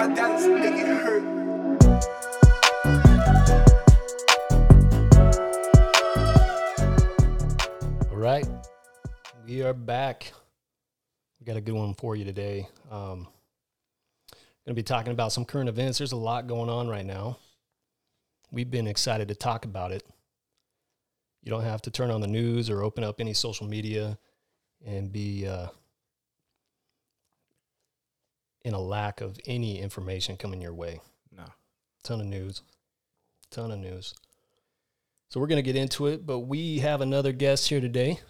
my dance it hurt. All right, we are back. We got a good one for you today. Um, going to be talking about some current events. There's a lot going on right now. We've been excited to talk about it. You don't have to turn on the news or open up any social media and be uh, in a lack of any information coming your way. No. Ton of news. Ton of news. So we're going to get into it, but we have another guest here today.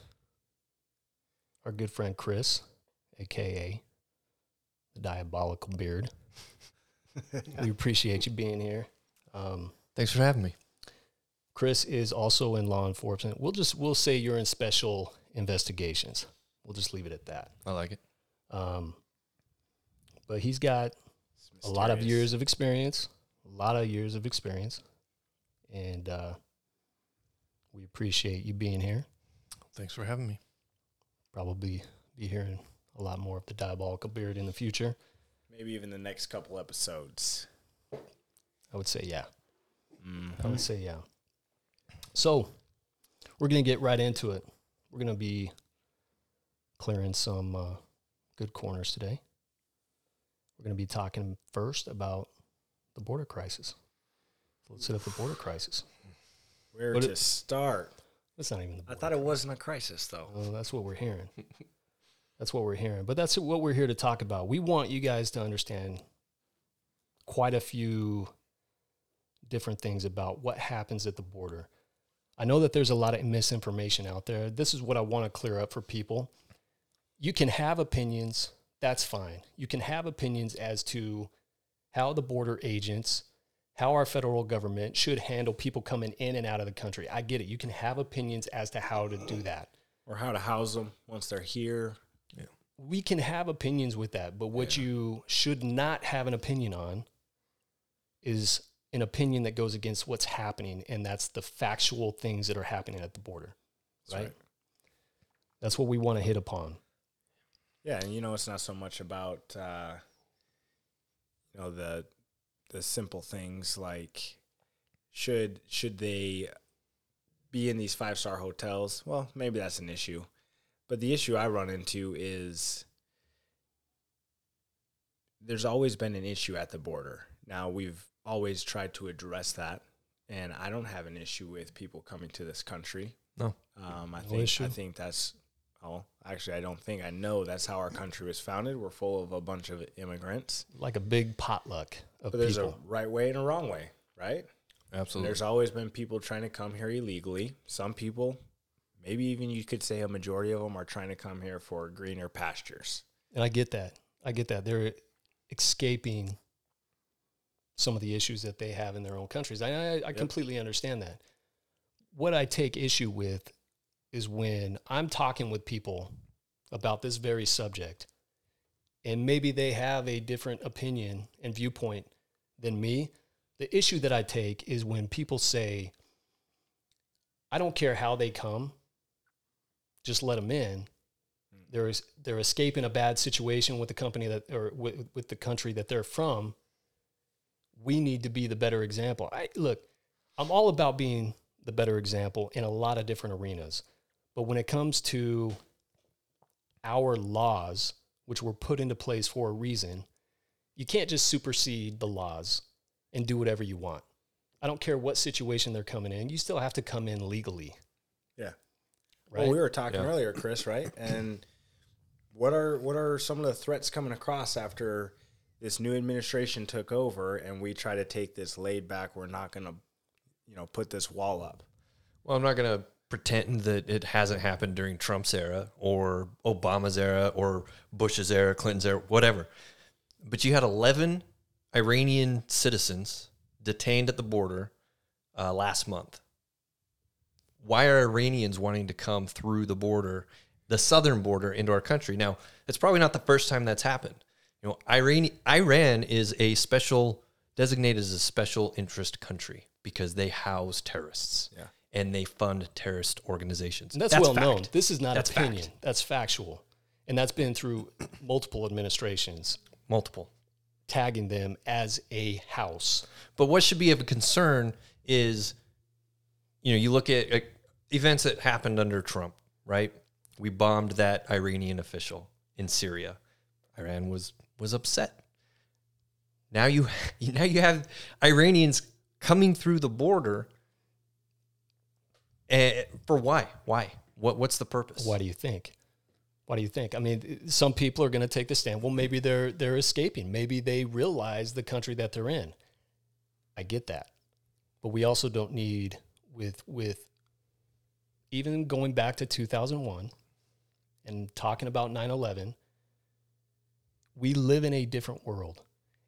Our good friend Chris, aka the Diabolical Beard. we appreciate you being here. Um, Thanks for having me. Chris is also in law enforcement. We'll just we'll say you're in special investigations. We'll just leave it at that. I like it. Um, but he's got a lot of years of experience, a lot of years of experience, and uh, we appreciate you being here. Thanks for having me. Probably be hearing a lot more of the diabolical beard in the future. Maybe even the next couple episodes. I would say yeah. Mm. I would say yeah. So we're gonna get right into it. We're gonna be clearing some uh, good corners today. We're gonna be talking first about the border crisis. So let's hit up the border crisis. Where What to it- start? That's not even the. I thought it wasn't a crisis though. Well, that's what we're hearing. that's what we're hearing. But that's what we're here to talk about. We want you guys to understand quite a few different things about what happens at the border. I know that there's a lot of misinformation out there. This is what I want to clear up for people. You can have opinions, that's fine. You can have opinions as to how the border agents, how our federal government should handle people coming in and out of the country. I get it. You can have opinions as to how to do that Or how to house them once they're here. we can have opinions with that, but what you should not have an opinion on is an opinion that goes against what's happening, and that's the factual things that are happening at the border. That's right? right. That's what we want to hit upon. Yeah, and you know it's not so much about uh, you know the the simple things like should should they be in these five star hotels? Well, maybe that's an issue. But the issue I run into is there's always been an issue at the border. Now we've always tried to address that, and I don't have an issue with people coming to this country. No. Um, I No think issue. I think that's oh, actually I don't think I know that's how our country was founded. We're full of a bunch of immigrants, Like a big potluck of but there's people. a right way and a wrong way, right? And Absolutely. there's always been people trying to come here illegally. Some people, maybe even you could say a majority of them, are trying to come here for greener pastures. and I get that. I get that. They're escaping some of the issues that they have in their own countries. I, I, I completely understand that. What I take issue with is when I'm talking with people about this very subject, and maybe they have a different opinion and viewpoint than me. The issue that I take is when people say, I don't care how they come, just let them in. Mm. They're they're escaping a bad situation with the company that or with, with the country that they're from. We need to be the better example. I look i'm all about being the better example in a lot of different arenas but when it comes to our laws which were put into place for a reason you can't just supersede the laws and do whatever you want i don't care what situation they're coming in you still have to come in legally Yeah. right Well, we were talking Yeah. earlier, Chris, right? And what are what are some of the threats coming across after this new administration took over and we try to take this laid back, we're not gonna, you know, put this wall up. well, I'm not going to pretend that it hasn't happened during Trump's era or Obama's era or Bush's era, Clinton's era, whatever. But you had 11 Iranian citizens detained at the border uh, last month. Why are Iranians wanting to come through the border, the southern border, into our country? Now, it's probably not the first time that's happened. You know, Iran, Iran is a special, designated as a special interest country because they house terrorists Yeah. And they fund terrorist organizations. And that's, well fact. known. This is not That's opinion. fact. That's factual. And that's been through multiple administrations Multiple. tagging them as a house. But what should be of a concern is, you know, you look at uh, events that happened under Trump, right? We bombed that Iranian official in Syria. Iran was was upset. Now you now you have Iranians coming through the border. And for why? Why? What what's the purpose? Why do you think? Why do you think? I mean, some people are going to take the stand. Well, maybe they're they're escaping. Maybe they realize the country that they're in. I get that, but we also don't need with with even going back to 2001 and talking about 9/11. We live in a different world,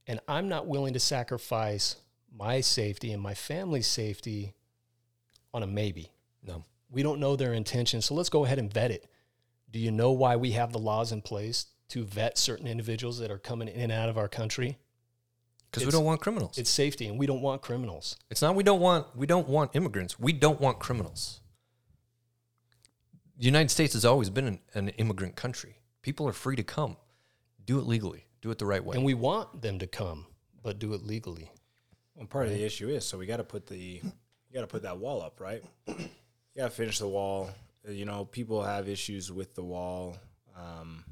and I'm not willing to sacrifice my safety and my family's safety on a maybe. No. We don't know their intentions, so let's go ahead and vet it. Do you know why we have the laws in place to vet certain individuals that are coming in and out of our country? Because we don't want criminals. It's safety, and we don't want criminals. It's not we don't want we don't want immigrants. We don't want criminals. The United States has always been an, an immigrant country. People are free to come. Do it legally. Do it the right way. And we want them to come, but do it legally. Well, part of the issue is so we got to put the you got to put that wall up, right? You got to finish the wall. Uh, You know, people have issues with the wall. Um,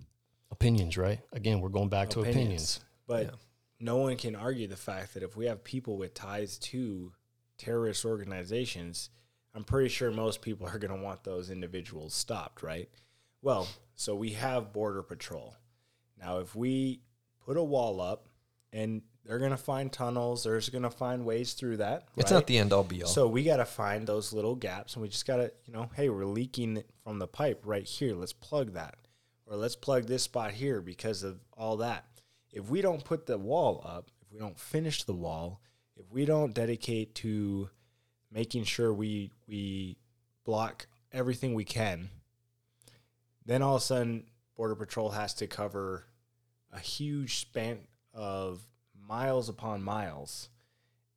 Opinions, right? Again, we're going back to opinions. But Yeah. no one can argue the fact that if we have people with ties to terrorist organizations, I'm pretty sure most people are going to want those individuals stopped, right? Well, so we have Border Patrol. Now, if we put a wall up and they're going to find tunnels, they're going to find ways through that. it's right? not the end all be all. So we got to find those little gaps, and we just got to, you know, hey, we're leaking from the pipe right here. Let's plug that, or let's plug this spot here because of all that. If we don't put the wall up, if we don't finish the wall, if we don't dedicate to making sure we we block everything we can, then all of a sudden Border Patrol has to cover a huge span of miles upon miles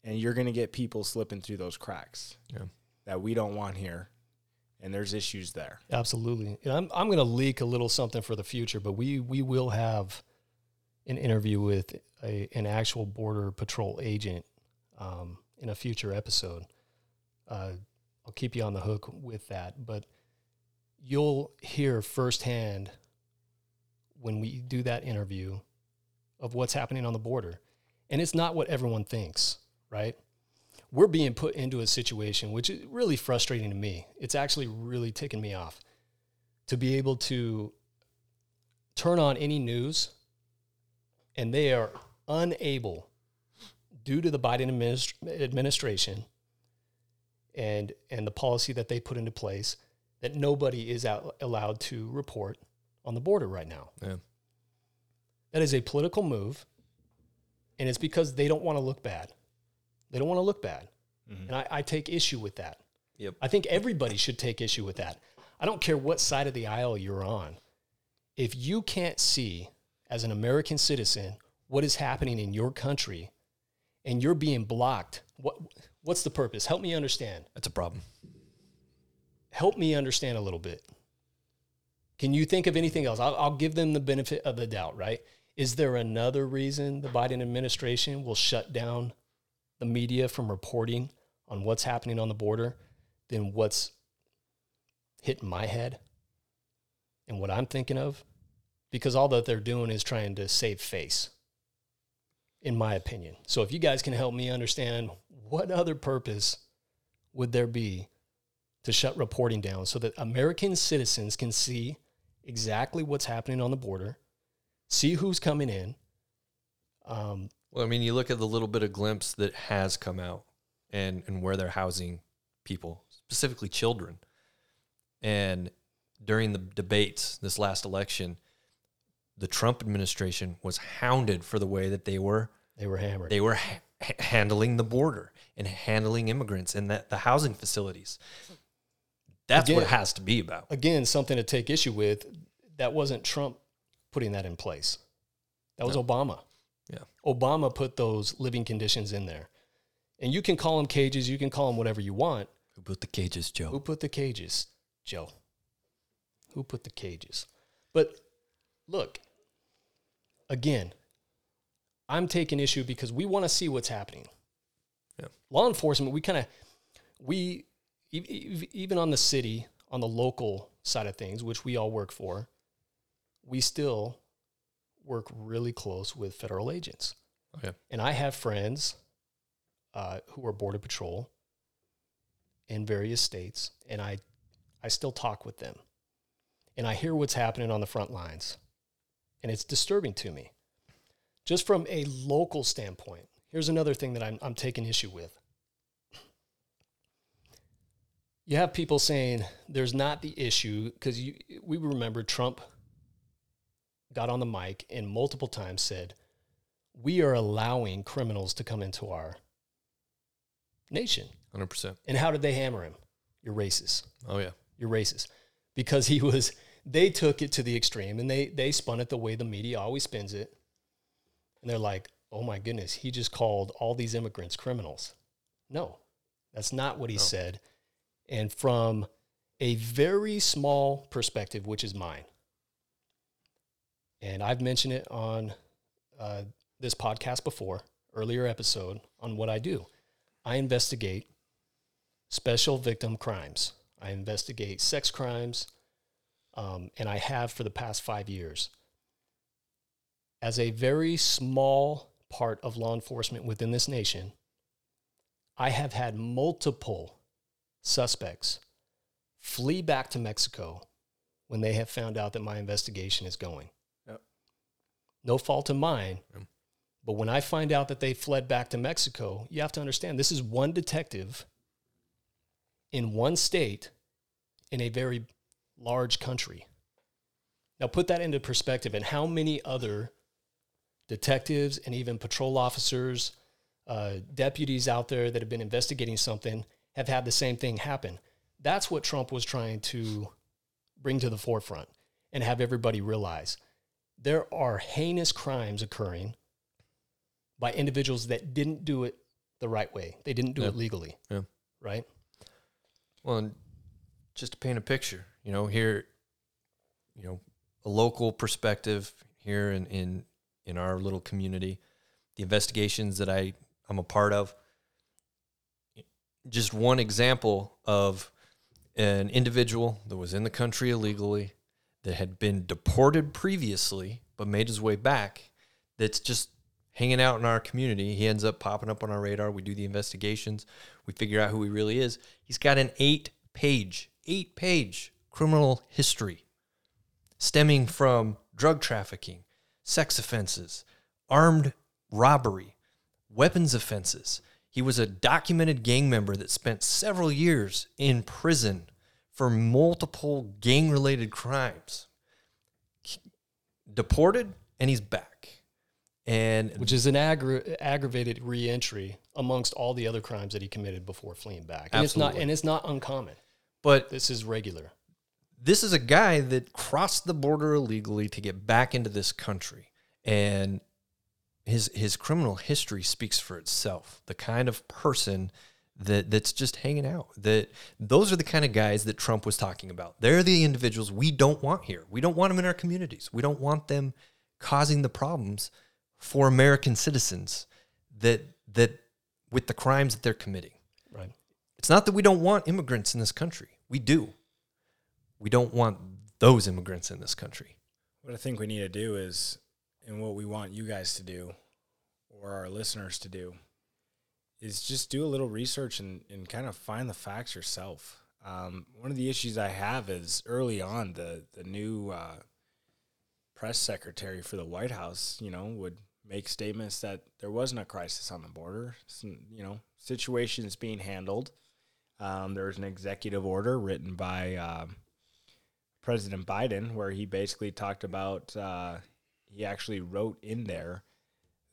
and you're going to get people slipping through those cracks Yeah. that we don't want here and there's issues there Absolutely. And I'm, I'm going to leak a little something for the future, but we, we will have an interview with a, an actual Border Patrol agent um, in a future episode. Uh, I'll keep you on the hook with that, but you'll hear firsthand when we do that interview of what's happening on the border. And it's not what everyone thinks, right? We're being put into a situation which is really frustrating to me. It's actually really ticking me off to be able to turn on any news and they are unable, due to the Biden administ- administration and and the policy that they put into place, that nobody is out, allowed to report on the border right now. Yeah. That is a political move, and it's because they don't want to look bad. They don't want to look bad, mm-hmm. and I, I take issue with that. Yep. I think everybody should take issue with that. I don't care what side of the aisle you're on. If you can't see as an American citizen what is happening in your country and you're being blocked, what what's the purpose? Help me understand. That's a problem. Help me understand a little bit. Can you think of anything else? I'll, I'll give them the benefit of the doubt, right? Is there another reason the Biden administration will shut down the media from reporting on what's happening on the border than what's hitting my head and what I'm thinking of? Because all that they're doing is trying to save face, in my opinion. So if you guys can help me understand what other purpose would there be to shut reporting down so that American citizens can see exactly what's happening on the border, see who's coming in. Um, Well, I mean, you look at the little bit of glimpse that has come out and, and where they're housing people, specifically children. And during the debates this last election, the Trump administration was hounded for the way that they were they were hammered. they were ha- ha- handling the border and handling immigrants and that the housing facilities. That's what it has to be about. Again, something to take issue with. That wasn't Trump putting that in place. That was Obama. Yeah. Obama put those living conditions in there. And you can call them cages, you can call them whatever you want. Who put the cages, Joe? Who put the cages? Joe. Who put the cages? But look, again, I'm taking issue because we want to see what's happening. Yeah. Law enforcement, we kind of we even on the city, on the local side of things, which we all work for, we still work really close with federal agents. Okay. And I have friends uh, who are border patrol in various states, and I I still talk with them, and I hear what's happening on the front lines, and it's disturbing to me. Just from a local standpoint, here's another thing that I'm I'm taking issue with. You have people saying there's not the issue because you we remember Trump got on the mic and multiple times said, "We are allowing criminals to come into our nation." Hundred percent. And how did they hammer him? You're racist. Oh yeah. You're racist. Because he was they took it to the extreme and they they spun it the way the media always spins it. And they're like, "Oh my goodness, he just called all these immigrants criminals." No. That's not what he No. said. And from a very small perspective, which is mine, and I've mentioned it on uh, this podcast before, earlier episode, on what I do. I investigate special victim crimes. I investigate sex crimes, um, and I have for the past five years. As a very small part of law enforcement within this nation, I have had multiple suspects flee back to Mexico when they have found out that my investigation is going. No fault of mine. Yep. But when I find out that they fled back to Mexico, you have to understand this is one detective in one state in a very large country. Now, put that into perspective and how many other detectives and even patrol officers, uh, deputies out there that have been investigating something have had the same thing happen. That's what Trump was trying to bring to the forefront and have everybody realize there are heinous crimes occurring by individuals that didn't do it the right way. They didn't do Yeah. it legally. Yeah. Right? Well, and just to paint a picture, you know, here, you know, a local perspective here in in in our little community, the investigations that I I'm a part of. Just one example of an individual that was in the country illegally, that had been deported previously but made his way back. That's just hanging out in our community. He ends up popping up on our radar. We do the investigations. We figure out who he really is. He's got an eight page, eight page criminal history stemming from drug trafficking, sex offenses, armed robbery, weapons offenses. He was a documented gang member that spent several years in prison for multiple gang related crimes. Deported, and he's back. And Which is an aggra- aggravated reentry amongst all the other crimes that he committed before fleeing back. And it's not Absolutely. and it's not uncommon. but This is regular. this is a guy that crossed the border illegally to get back into this country and his his criminal history speaks for itself the kind of person that that's just hanging out that those are the kind of guys that Trump was talking about. They're the individuals we don't want here. We don't want them in our communities. We don't want them causing the problems for American citizens that that with the crimes that they're committing. Right. it's not that we don't want immigrants in this country. We do. We don't want those immigrants in this country. What I think we need to do is, and what we want you guys to do, or our listeners to do, is just do a little research and, and kind of find the facts yourself. Um, one of the issues I have is early on the the new uh, press secretary for the White House, you know, would make statements that there wasn't a crisis on the border. Some, you know, situations being handled. Um, there was an executive order written by um, President Biden where he basically talked about. Uh, he actually wrote in there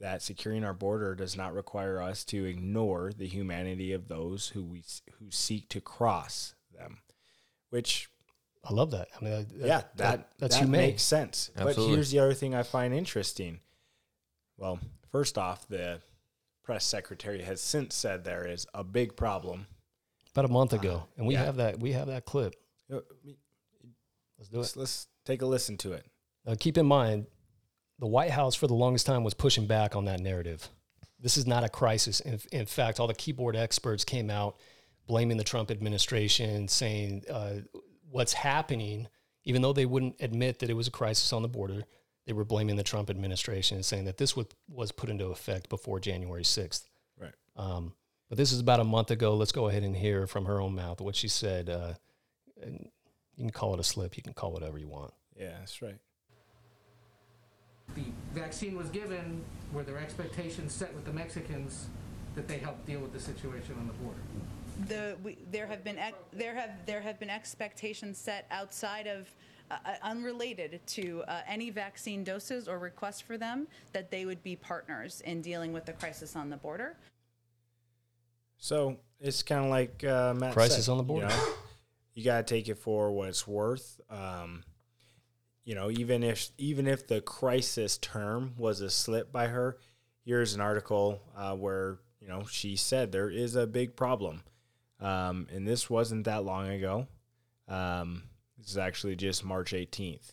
that securing our border does not require us to ignore the humanity of those who we who seek to cross them, which I love that. I mean, that, yeah, that, that's that humane. makes sense. But here's the other thing I find interesting. Well, first off, the press secretary has since said there is a big problem. About a month ago, and we yeah. have that. We have that clip. Uh, Let's do it. Let's, let's take a listen to it. Now, keep in mind, the White House for the longest time was pushing back on that narrative. This is not a crisis. In, in fact, all the keyboard experts came out blaming the Trump administration, saying uh, what's happening, even though they wouldn't admit that it was a crisis on the border, they were blaming the Trump administration and saying that this was, was put into effect before January 6th. Right. Um, but this is about a month ago. Let's go ahead and hear from her own mouth what she said. Uh, and you can call it a slip. You can call it whatever you want. Yeah, that's right. The vaccine was given, were there expectations set with the Mexicans that they helped deal with the situation on the border? The, we, there have been, ex- there have, there have been expectations set outside of, uh, uh, unrelated to uh, any vaccine doses or requests for them, that they would be partners in dealing with the crisis on the border. So it's kind of like uh, Matt Crisis said, on the border. You, know? you got to take it for what it's worth. Um, you know, even if even if the crisis term was a slip by her, here's an article uh, where you know she said there is a big problem, um, and this wasn't that long ago. Um, this is actually just March 18th.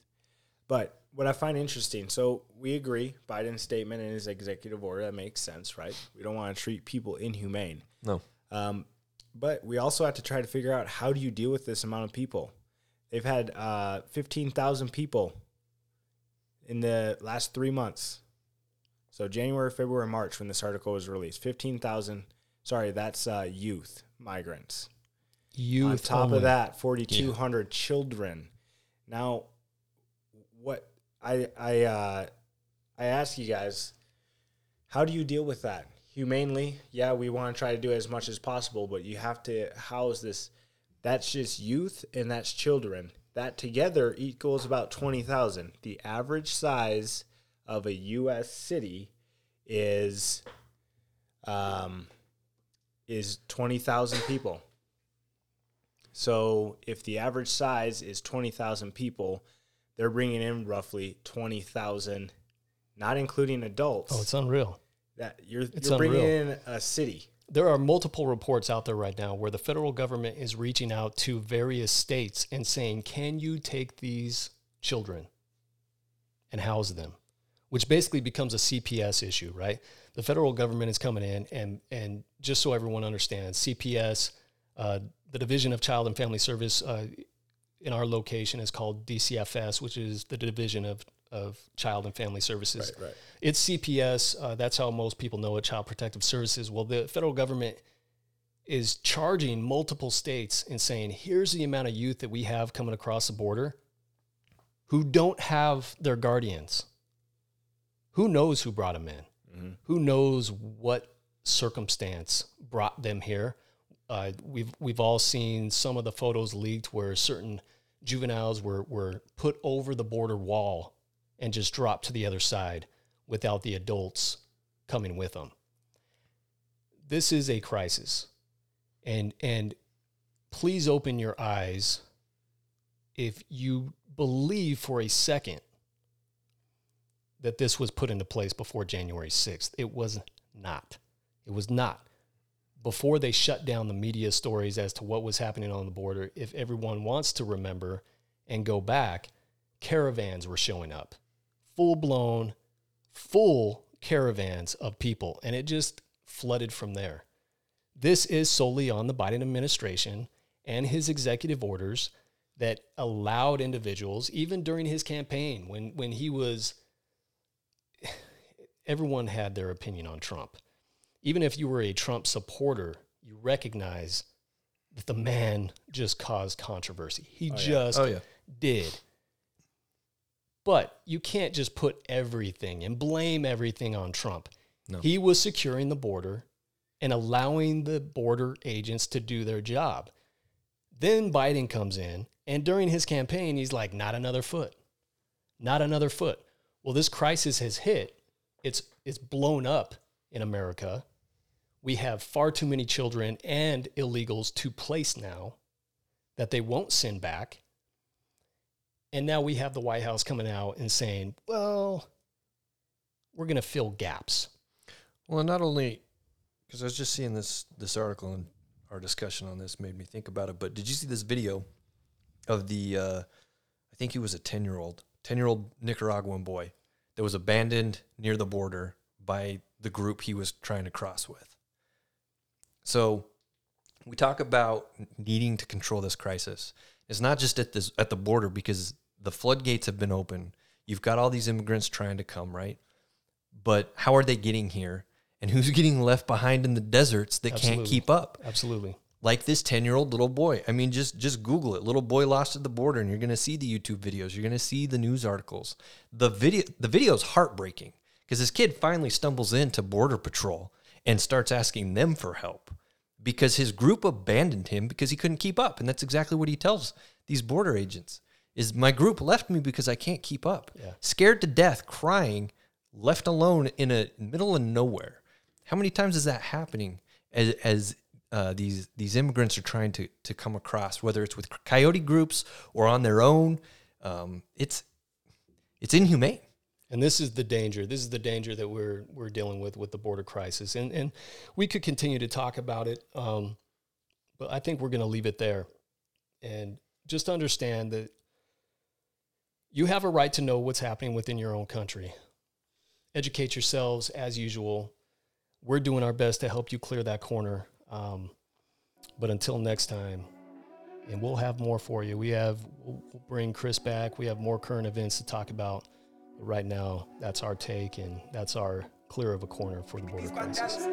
But what I find interesting, so we agree Biden's statement and his executive order that makes sense, right? We don't want to treat people inhumane. No. Um, but we also have to try to figure out how do you deal with this amount of people. They've had uh, 15,000 people in the last three months. So January, February, March, when this article was released, 15,000. Sorry, that's uh, youth migrants. Youth. On top only. of that, 4,200 children. Now, what I I uh, I ask you guys, how do you deal with that humanely? Yeah, we want to try to do as much as possible, but you have to house this. That's just youth and that's children. That together equals about 20,000. The average size of a U.S. city is um, is 20,000 people. So if the average size is 20,000 people, they're bringing in roughly 20,000, not including adults. Oh, it's unreal. that you're, it's you're bringing unreal. in a city. There are multiple reports out there right now where the federal government is reaching out to various states and saying, "Can you take these children and house them?" Which basically becomes a CPS issue, right? The federal government is coming in and and just so everyone understands, CPS, uh, the Division of Child and Family Service uh, in our location is called DCFS, which is the Division of of Child and Family Services. right. It's CPS. Uh, that's how most people know it, Child Protective Services. Well, the federal government is charging multiple states and saying, here's the amount of youth that we have coming across the border who don't have their guardians. Who knows who brought them in? Who knows what circumstance brought them here? Uh, we've we've all seen some of the photos leaked where certain juveniles were were put over the border wall and just drop to the other side without the adults coming with them. This is a crisis. And and please open your eyes if you believe for a second that this was put into place before January 6th. It was not. It was not. Before they shut down the media stories as to what was happening on the border, if everyone wants to remember and go back, caravans were showing up. Full blown, full caravans of people. And it just flooded from there. This is solely on the Biden administration and his executive orders that allowed individuals, even during his campaign, when, when he was everyone had their opinion on Trump. Even if you were a Trump supporter, you recognize that the man just caused controversy. He oh, just Oh, yeah. did. But you can't just put everything and blame everything on Trump. No. He was securing the border and allowing the border agents to do their job. Then Biden comes in, and during his campaign, he's like, not another foot, not another foot. Well, this crisis has hit. It's it's blown up in America. We have far too many children and illegals to place now that they won't send back. And now we have the White House coming out and saying, well, we're going to fill gaps. Well, not only because I was just seeing this this article and our discussion on this made me think about it. But did you see this video of the? Uh, I think he was a ten year old, ten year old Nicaraguan boy that was abandoned near the border by the group he was trying to cross with. So we talk about needing to control this crisis. It's not just at this at the border because the floodgates have been open. You've got all these immigrants trying to come, right? But how are they getting here? And who's getting left behind in the deserts that can't keep up? Absolutely. like this 10 year old little boy. I mean, just just Google it. Little boy lost at the border, and you're gonna see the YouTube videos. You're gonna see the news articles. The video the video is heartbreaking because this kid finally stumbles into border patrol and starts asking them for help because his group abandoned him because he couldn't keep up. And that's exactly what he tells these border agents is my group left me because I can't keep up. Yeah. Scared to death, crying, left alone in a middle of nowhere. How many times is that happening as, as uh, these these immigrants are trying to to come across, whether it's with coyote groups or on their own? Um, it's it's inhumane. And this is the danger. This is the danger that we're we're dealing with with the border crisis. And and we could continue to talk about it, um, but I think we're going to leave it there. And just understand that you have a right to know what's happening within your own country. Educate yourselves as usual. We're doing our best to help you clear that corner. Um, but until next time, and we'll have more for you. We have we'll bring Chris back. We have more current events to talk about right now, that's our take and that's our clear of a corner for the border crisis.